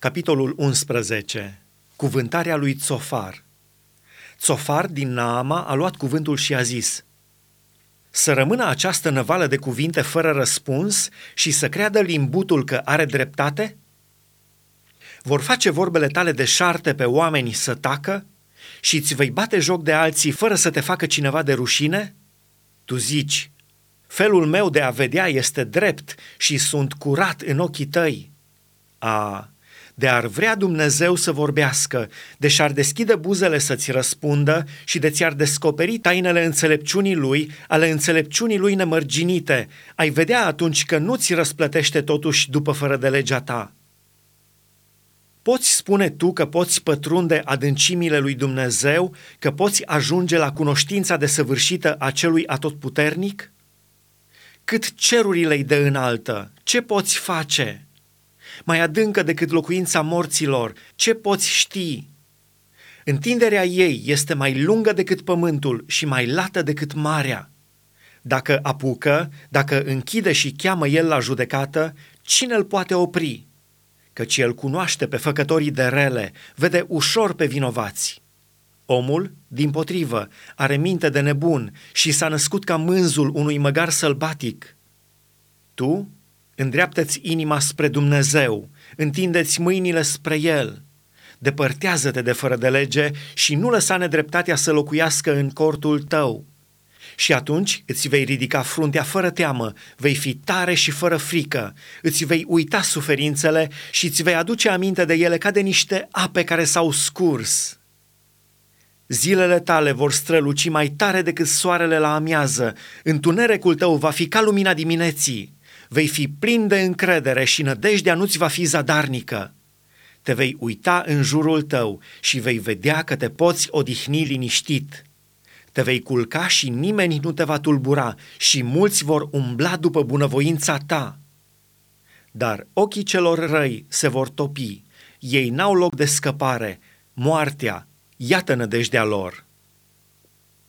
Capitolul 11. Cuvântarea lui Tsofar. Tsofar din Naama a luat cuvântul și a zis Să rămână această năvală de cuvinte fără răspuns și să creadă limbutul că are dreptate? Vor face vorbele tale de șarte pe oameni să tacă și îți vei bate joc de alții fără să te facă cineva de rușine? Tu zici, felul meu de a vedea este drept și sunt curat în ochii tăi. A, de ar vrea Dumnezeu să vorbească, de și-ar deschide buzele să-ți răspundă și de ți-ar descoperi tainele înțelepciunii lui, ale înțelepciunii lui nemărginite, ai vedea atunci că nu ți răsplătește totuși după fără de legea ta. Poți spune tu că poți pătrunde adâncimile lui Dumnezeu, că poți ajunge la cunoștința desăvârșită a celui atotputernic? Cât cerurile-i de înaltă, ce poți face? Mai adâncă decât locuința morților, ce poți ști? Întinderea ei este mai lungă decât pământul și mai lată decât marea. Dacă apucă, dacă închide și cheamă el la judecată, cine îl poate opri? Căci el cunoaște pe făcătorii de rele, vede ușor pe vinovați. Omul, din potrivă, are minte de nebun și s-a născut ca mânzul unui măgar sălbatic. Tu Îndreaptă-ți inima spre Dumnezeu, întindeți mâinile spre El. Depărtează-te de fără de lege și nu lăsa nedreptatea să locuiască în cortul tău. Și atunci îți vei ridica fruntea fără teamă, vei fi tare și fără frică, îți vei uita suferințele și îți vei aduce aminte de ele ca de niște ape care s-au scurs. Zilele tale vor străluci mai tare decât soarele la amiază, întunericul tău va fi ca lumina dimineții vei fi plin de încredere și nădejdea nu-ți va fi zadarnică. Te vei uita în jurul tău și vei vedea că te poți odihni liniștit. Te vei culca și nimeni nu te va tulbura și mulți vor umbla după bunăvoința ta. Dar ochii celor răi se vor topi, ei n-au loc de scăpare, moartea, iată nădejdea lor.